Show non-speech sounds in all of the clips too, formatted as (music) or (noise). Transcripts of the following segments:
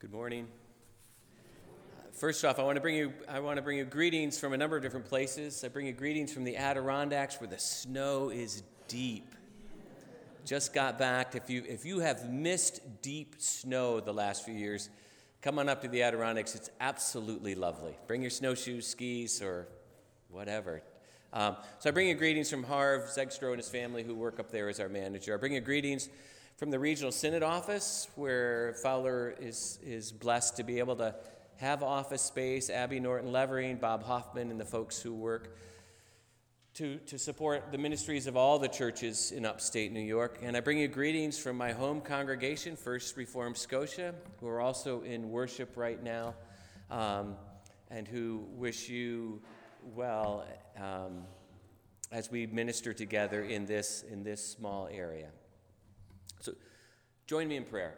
Good morning. First off, I want to bring you I want to bring you greetings from a number of different places. I bring you greetings from the Adirondacks where the snow is deep. Just got back. If you if you have missed deep snow the last few years, come on up to the Adirondacks. It's absolutely lovely. Bring your snowshoes, skis, or whatever. Um, so I bring you greetings from Harv Zegstro and his family who work up there as our manager. I bring you greetings from the Regional Synod office, where Fowler is, is blessed to be able to have office space, Abby Norton Levering, Bob Hoffman, and the folks who work to, to support the ministries of all the churches in upstate New York. And I bring you greetings from my home congregation, First Reformed Scotia, who are also in worship right now, um, and who wish you well um, as we minister together in this, in this small area. So join me in prayer.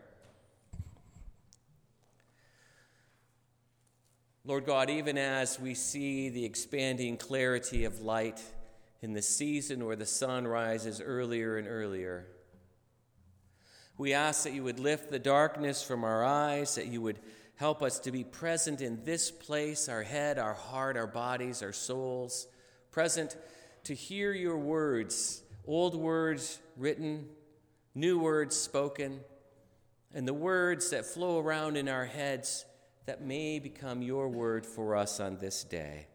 Lord God, even as we see the expanding clarity of light in the season where the sun rises earlier and earlier, we ask that you would lift the darkness from our eyes, that you would help us to be present in this place our head, our heart, our bodies, our souls, present to hear your words, old words written new words spoken, and the words that flow around in our heads that may become your word for us on this day.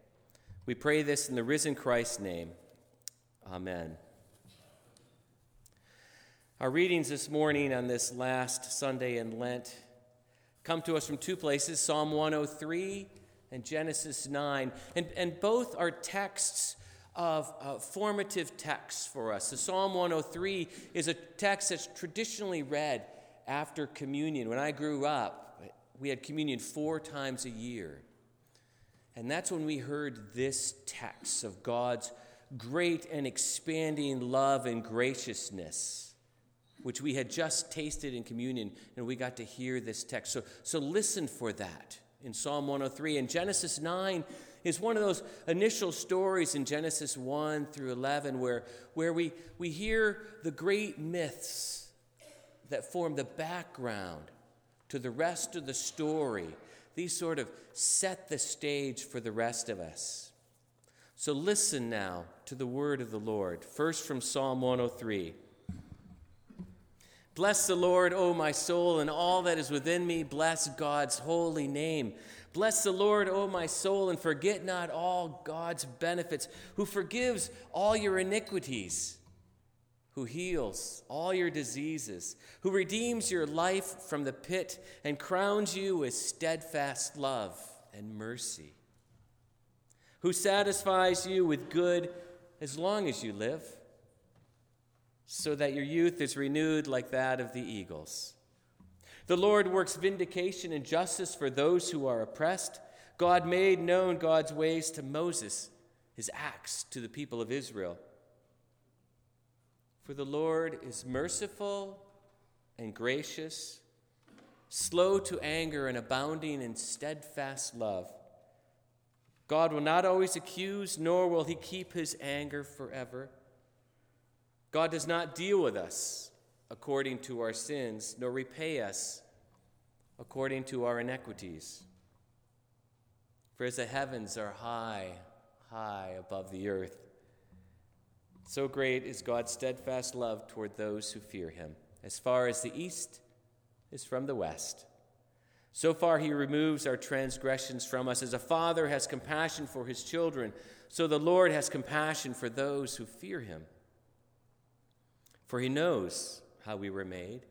We pray this in the risen Christ's name. Amen. Our readings this morning on this last Sunday in Lent come to us from two places Psalm 103 and Genesis 9. And, and both are texts of uh, formative texts for us. The Psalm 103 is a text that's traditionally read after communion. When I grew up, we had communion four times a year. And that's when we heard this text of God's great and expanding love and graciousness, which we had just tasted in communion, and we got to hear this text. So, so listen for that in Psalm 103. In Genesis 9, is one of those initial stories in Genesis 1 through 11 where, where we, we hear the great myths that form the background to the rest of the story. These sort of set the stage for the rest of us. So listen now to the word of the Lord. First from Psalm 103. Bless the Lord, O my soul, and all that is within me. Bless God's holy name. Bless the Lord, O my soul, and forget not all God's benefits, who forgives all your iniquities, who heals all your diseases, who redeems your life from the pit and crowns you with steadfast love and mercy, who satisfies you with good as long as you live, so that your youth is renewed like that of the eagles. The Lord works vindication and justice for those who are oppressed. God made known God's ways to Moses, his acts to the people of Israel. For the Lord is merciful and gracious, slow to anger and abounding in steadfast love. God will not always accuse, nor will he keep his anger forever. God does not deal with us according to our sins, nor repay us according to our iniquities. For as the heavens are high, high above the earth, so great is God's steadfast love toward those who fear him. As far as the east is from the west, so far he removes our transgressions from us. As a father has compassion for his children, so the Lord has compassion for those who fear him. For he knows how we were made.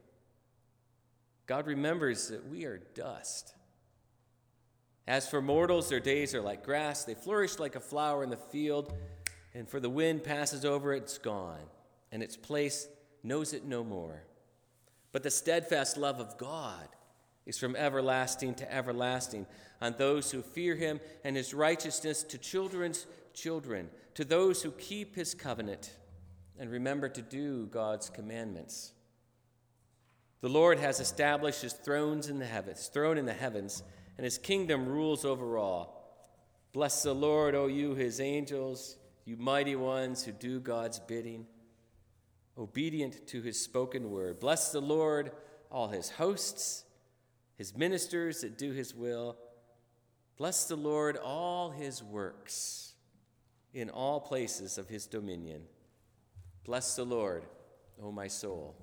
God remembers that we are dust. As for mortals, their days are like grass. They flourish like a flower in the field, and for the wind passes over it, it's gone, and its place knows it no more. But the steadfast love of God is from everlasting to everlasting on those who fear him, and his righteousness to children's children, to those who keep his covenant and remember to do God's commandments. The Lord has established his thrones in the heavens, throne in the heavens, and his kingdom rules over all. Bless the Lord, O you his angels, you mighty ones who do God's bidding, obedient to his spoken word. Bless the Lord, all his hosts, his ministers that do his will. Bless the Lord, all his works in all places of his dominion. Bless the Lord, O my soul.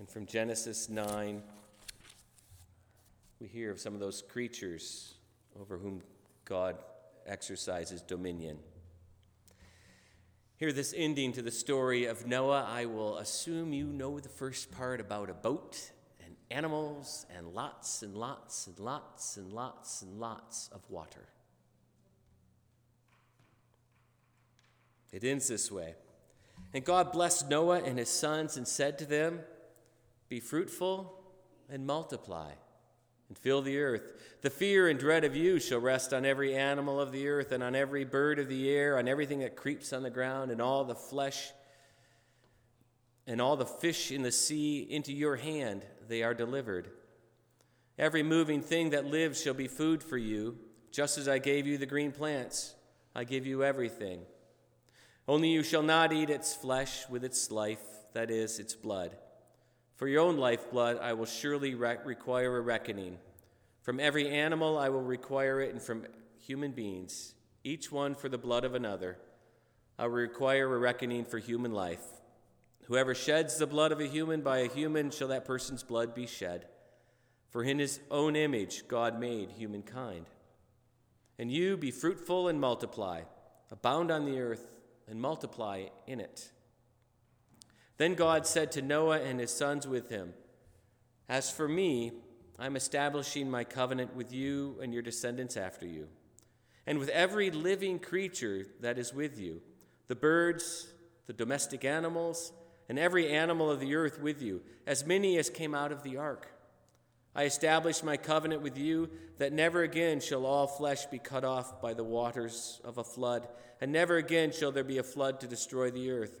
And from Genesis 9, we hear of some of those creatures over whom God exercises dominion. Hear this ending to the story of Noah. I will assume you know the first part about a boat and animals and lots and lots and lots and lots and lots of water. It ends this way. And God blessed Noah and his sons and said to them, Be fruitful and multiply and fill the earth. The fear and dread of you shall rest on every animal of the earth, and on every bird of the air, on everything that creeps on the ground, and all the flesh, and all the fish in the sea. Into your hand they are delivered. Every moving thing that lives shall be food for you, just as I gave you the green plants. I give you everything. Only you shall not eat its flesh with its life, that is, its blood. For your own lifeblood, I will surely re- require a reckoning. From every animal, I will require it, and from human beings, each one for the blood of another, I will require a reckoning for human life. Whoever sheds the blood of a human, by a human shall that person's blood be shed. For in his own image, God made humankind. And you be fruitful and multiply, abound on the earth, and multiply in it. Then God said to Noah and his sons with him, As for me, I'm establishing my covenant with you and your descendants after you, and with every living creature that is with you the birds, the domestic animals, and every animal of the earth with you, as many as came out of the ark. I establish my covenant with you that never again shall all flesh be cut off by the waters of a flood, and never again shall there be a flood to destroy the earth.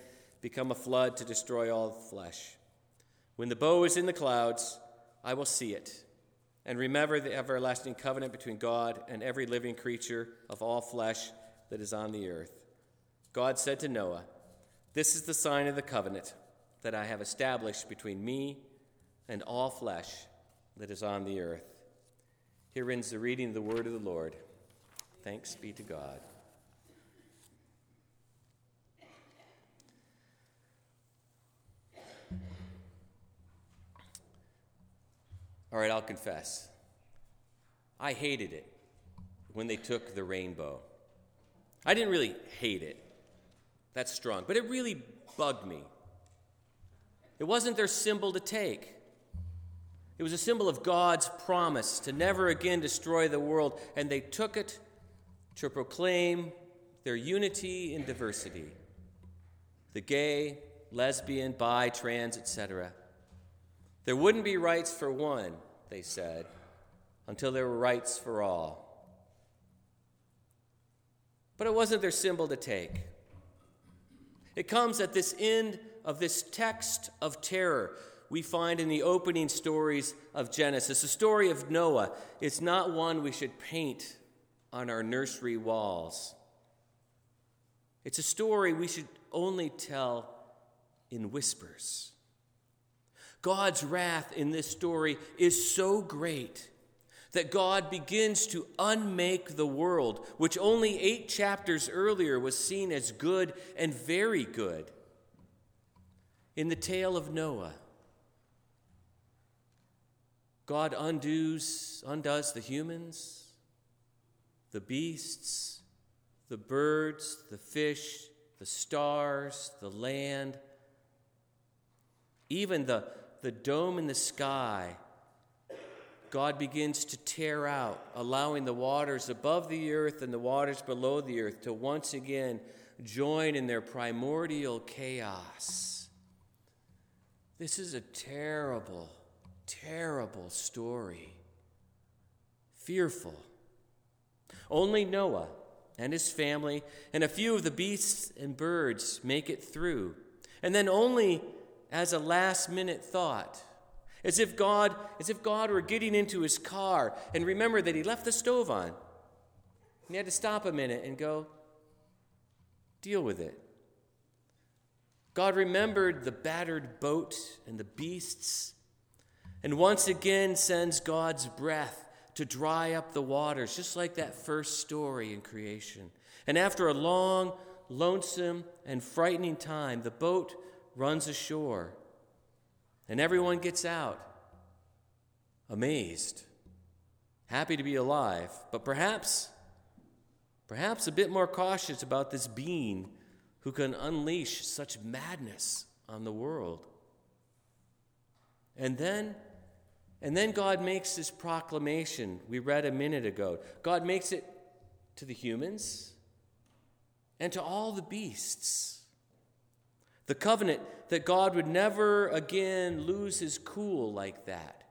become a flood to destroy all flesh. When the bow is in the clouds, I will see it and remember the everlasting covenant between God and every living creature of all flesh that is on the earth. God said to Noah, This is the sign of the covenant that I have established between me and all flesh that is on the earth. Here ends the reading of the word of the Lord. Thanks be to God. All right, I'll confess. I hated it when they took the rainbow. I didn't really hate it. That's strong. But it really bugged me. It wasn't their symbol to take. It was a symbol of God's promise to never again destroy the world, and they took it to proclaim their unity in diversity. The gay, lesbian, bi, trans, etc. There wouldn't be rights for one, they said, until there were rights for all. But it wasn't their symbol to take. It comes at this end of this text of terror we find in the opening stories of Genesis. The story of Noah is not one we should paint on our nursery walls. It's a story we should only tell in whispers. God's wrath in this story is so great that God begins to unmake the world, which only eight chapters earlier was seen as good and very good. In the tale of Noah, God undoes, undoes the humans, the beasts, the birds, the fish, the stars, the land, even the the dome in the sky, God begins to tear out, allowing the waters above the earth and the waters below the earth to once again join in their primordial chaos. This is a terrible, terrible story. Fearful. Only Noah and his family and a few of the beasts and birds make it through. And then only as a last minute thought, as if God, as if God were getting into his car and remember that he left the stove on. He had to stop a minute and go, deal with it. God remembered the battered boat and the beasts, and once again sends God's breath to dry up the waters, just like that first story in creation. And after a long, lonesome, and frightening time, the boat runs ashore, and everyone gets out, amazed, happy to be alive, but perhaps, perhaps a bit more cautious about this being who can unleash such madness on the world. And then and then God makes this proclamation we read a minute ago. God makes it to the humans and to all the beasts. The covenant that God would never again lose his cool like that.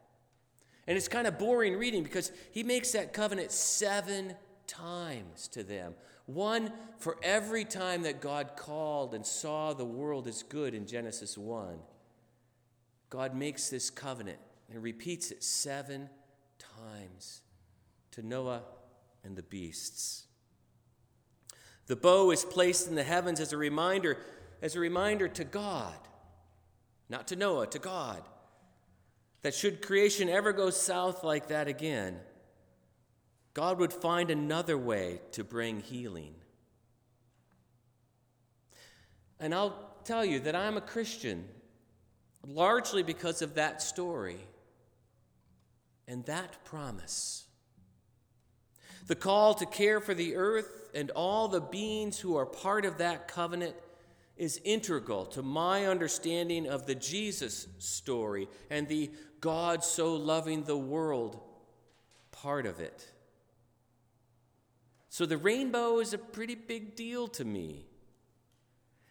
And it's kind of boring reading because he makes that covenant seven times to them. One for every time that God called and saw the world as good in Genesis 1. God makes this covenant and repeats it seven times to Noah and the beasts. The bow is placed in the heavens as a reminder, as a reminder to God, not to Noah, to God, that should creation ever go south like that again, God would find another way to bring healing. And I'll tell you that I'm a Christian largely because of that story and that promise. The call to care for the earth and all the beings who are part of that covenant is integral to my understanding of the Jesus story and the God so loving the world part of it. So the rainbow is a pretty big deal to me.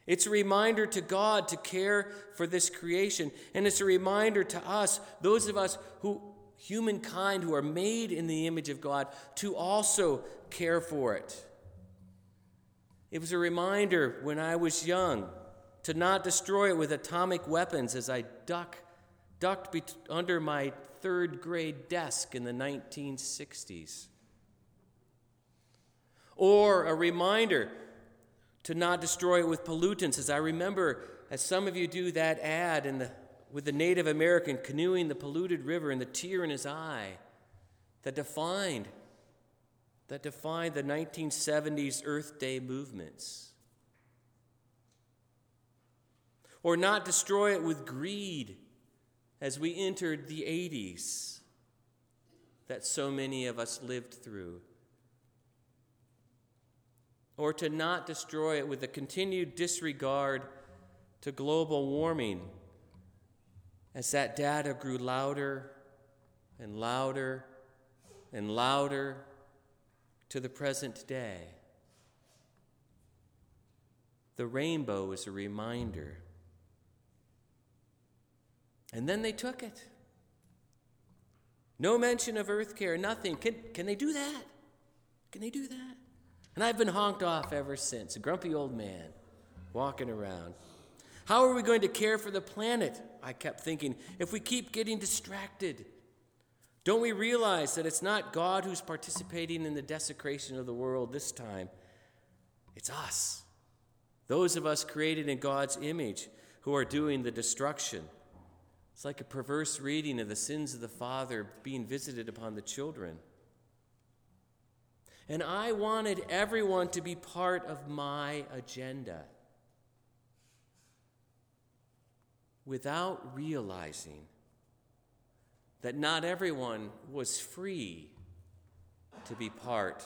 It's a reminder to God to care for this creation, and it's a reminder to us, those of us who humankind who are made in the image of God to also care for it. It was a reminder when I was young to not destroy it with atomic weapons as I duck, ducked be- under my third grade desk in the 1960s. Or a reminder to not destroy it with pollutants, as I remember, as some of you do, that ad in the with the Native American canoeing the polluted river and the tear in his eye that defined that defined the 1970s Earth Day movements. Or not destroy it with greed as we entered the 80s that so many of us lived through. Or to not destroy it with a continued disregard to global warming as that data grew louder and louder and louder to the present day. The rainbow is a reminder. And then they took it. No mention of earth care, nothing. Can, can they do that? Can they do that? And I've been honked off ever since, a grumpy old man walking around. How are we going to care for the planet? I kept thinking, if we keep getting distracted. Don't we realize that it's not God who's participating in the desecration of the world this time? It's us. Those of us created in God's image who are doing the destruction. It's like a perverse reading of the sins of the father being visited upon the children. And I wanted everyone to be part of my agenda. without realizing that not everyone was free to be part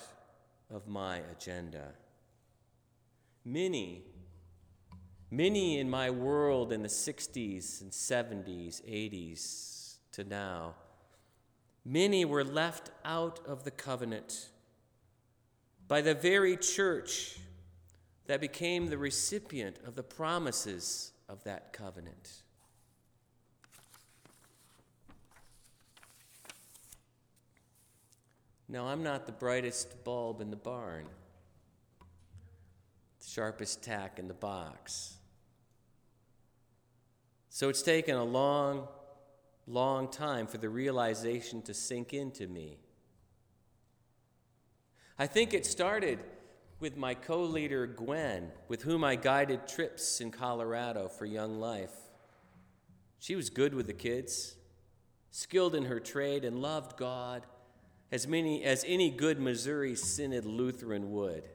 of my agenda. Many, many in my world in the 60s and 70s, 80s to now, many were left out of the covenant by the very church that became the recipient of the promises of that covenant. No, I'm not the brightest bulb in the barn, the sharpest tack in the box. So it's taken a long, long time for the realization to sink into me. I think it started with my co leader, Gwen, with whom I guided trips in Colorado for Young Life. She was good with the kids, skilled in her trade, and loved God as, many, as any good Missouri Synod Lutheran would.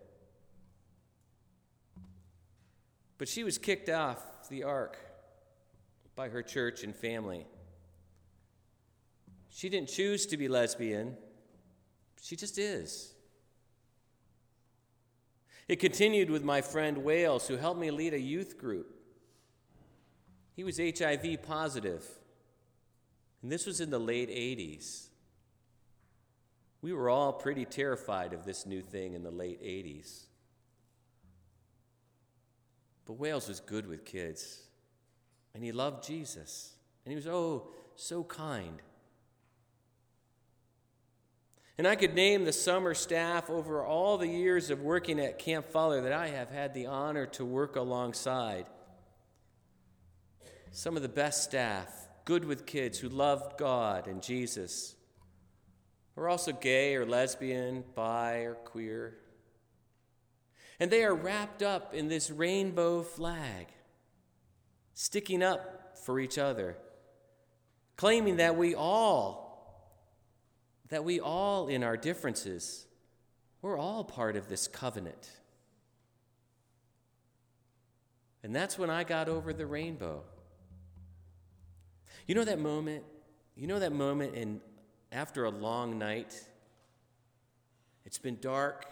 But she was kicked off the ark by her church and family. She didn't choose to be lesbian, she just is. It continued with my friend Wales, who helped me lead a youth group. He was HIV positive, and this was in the late 80s. We were all pretty terrified of this new thing in the late 80s. But Wales was good with kids, and he loved Jesus, and he was, oh, so kind. And I could name the summer staff over all the years of working at Camp Fowler that I have had the honor to work alongside. Some of the best staff, good with kids who loved God and Jesus, are also gay or lesbian, bi or queer. And they are wrapped up in this rainbow flag, sticking up for each other, claiming that we all that we all, in our differences, we're all part of this covenant. And that's when I got over the rainbow. You know that moment? You know that moment in after a long night? It's been dark,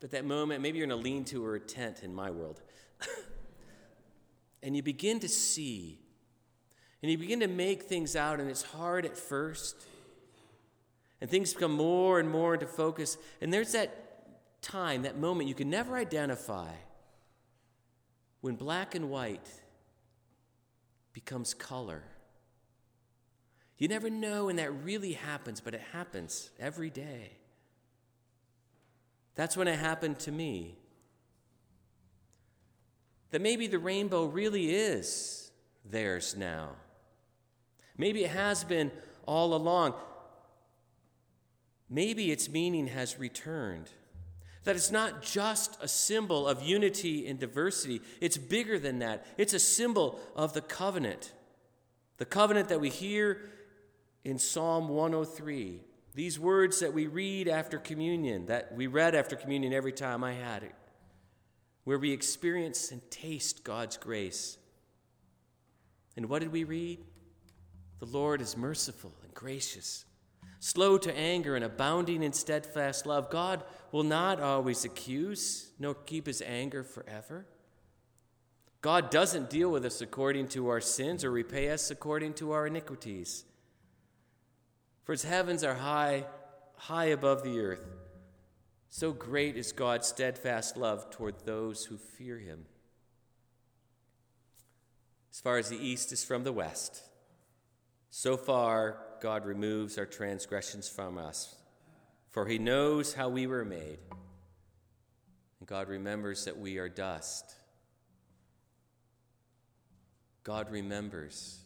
but that moment, maybe you're in a lean to or a tent in my world. (laughs) and you begin to see, and you begin to make things out, and it's hard at first. And things become more and more into focus. And there's that time, that moment you can never identify when black and white becomes color. You never know when that really happens, but it happens every day. That's when it happened to me. That maybe the rainbow really is theirs now. Maybe it has been all along. Maybe its meaning has returned. That it's not just a symbol of unity and diversity, it's bigger than that. It's a symbol of the covenant. The covenant that we hear in Psalm 103. These words that we read after communion, that we read after communion every time I had it, where we experience and taste God's grace. And what did we read? The Lord is merciful and gracious slow to anger and abounding in steadfast love. God will not always accuse, nor keep his anger forever. God doesn't deal with us according to our sins or repay us according to our iniquities. For his heavens are high, high above the earth. So great is God's steadfast love toward those who fear him. As far as the east is from the west, so far God removes our transgressions from us, for he knows how we were made. And God remembers that we are dust. God remembers.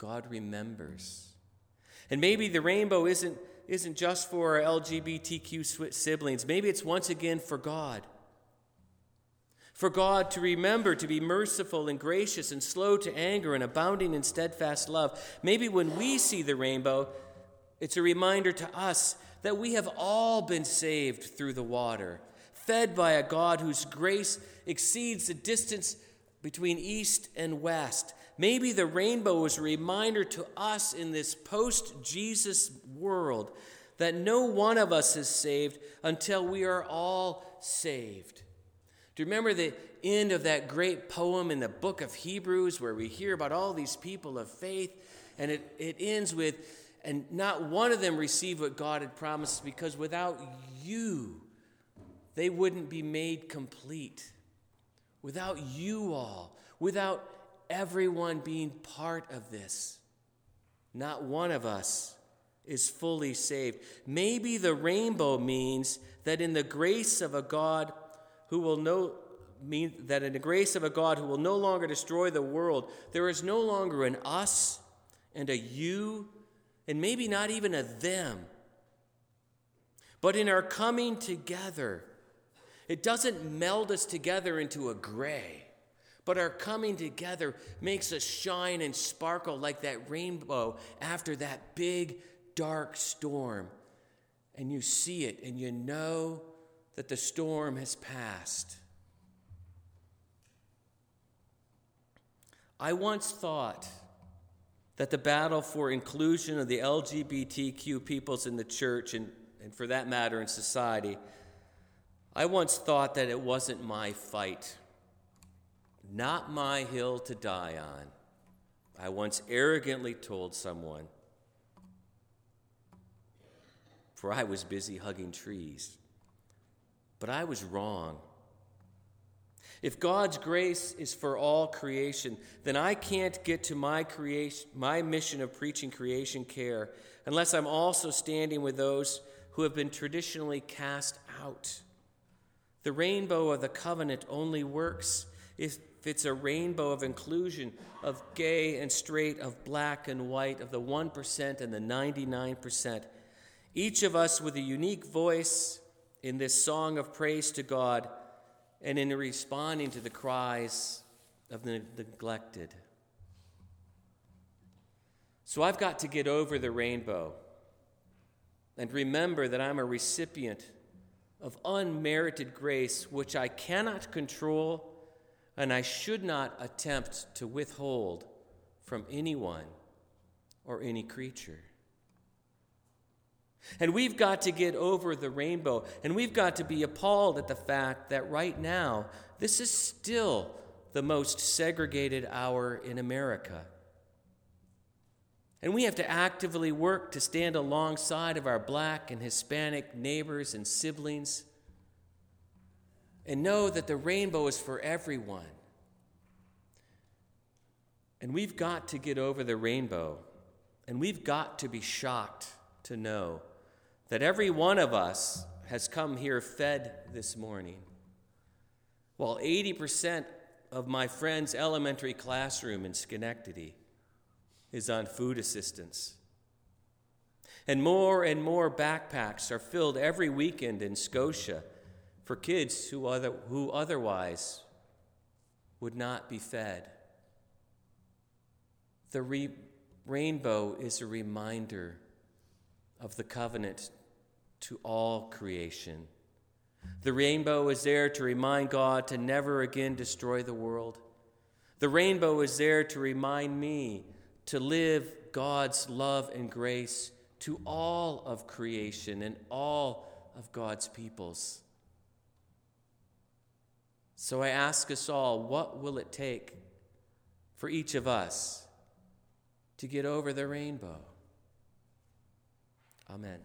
God remembers. And maybe the rainbow isn't, isn't just for our LGBTQ siblings. Maybe it's once again for God for God to remember to be merciful and gracious and slow to anger and abounding in steadfast love. Maybe when we see the rainbow, it's a reminder to us that we have all been saved through the water, fed by a God whose grace exceeds the distance between east and west. Maybe the rainbow is a reminder to us in this post Jesus world that no one of us is saved until we are all saved. Do you remember the end of that great poem in the book of Hebrews where we hear about all these people of faith? And it, it ends with, and not one of them received what God had promised because without you, they wouldn't be made complete. Without you all, without everyone being part of this, not one of us is fully saved. Maybe the rainbow means that in the grace of a God who will know mean that in the grace of a God who will no longer destroy the world, there is no longer an us and a you, and maybe not even a them. But in our coming together, it doesn't meld us together into a gray, but our coming together makes us shine and sparkle like that rainbow after that big, dark storm. And you see it and you know that the storm has passed. I once thought that the battle for inclusion of the LGBTQ peoples in the church, and, and for that matter in society, I once thought that it wasn't my fight, not my hill to die on. I once arrogantly told someone, for I was busy hugging trees. But I was wrong. If God's grace is for all creation, then I can't get to my creation, my mission of preaching creation care unless I'm also standing with those who have been traditionally cast out. The rainbow of the covenant only works if it's a rainbow of inclusion of gay and straight, of black and white, of the 1% and the 99%. Each of us with a unique voice in this song of praise to God and in responding to the cries of the neglected. So I've got to get over the rainbow and remember that I'm a recipient of unmerited grace, which I cannot control and I should not attempt to withhold from anyone or any creature. And we've got to get over the rainbow, and we've got to be appalled at the fact that right now, this is still the most segregated hour in America. And we have to actively work to stand alongside of our black and Hispanic neighbors and siblings and know that the rainbow is for everyone. And we've got to get over the rainbow, and we've got to be shocked to know that every one of us has come here fed this morning, while 80% of my friend's elementary classroom in Schenectady is on food assistance. And more and more backpacks are filled every weekend in Scotia for kids who, other, who otherwise would not be fed. The re- rainbow is a reminder of the covenant to all creation. The rainbow is there to remind God to never again destroy the world. The rainbow is there to remind me to live God's love and grace to all of creation and all of God's peoples. So I ask us all what will it take for each of us to get over the rainbow? Amen.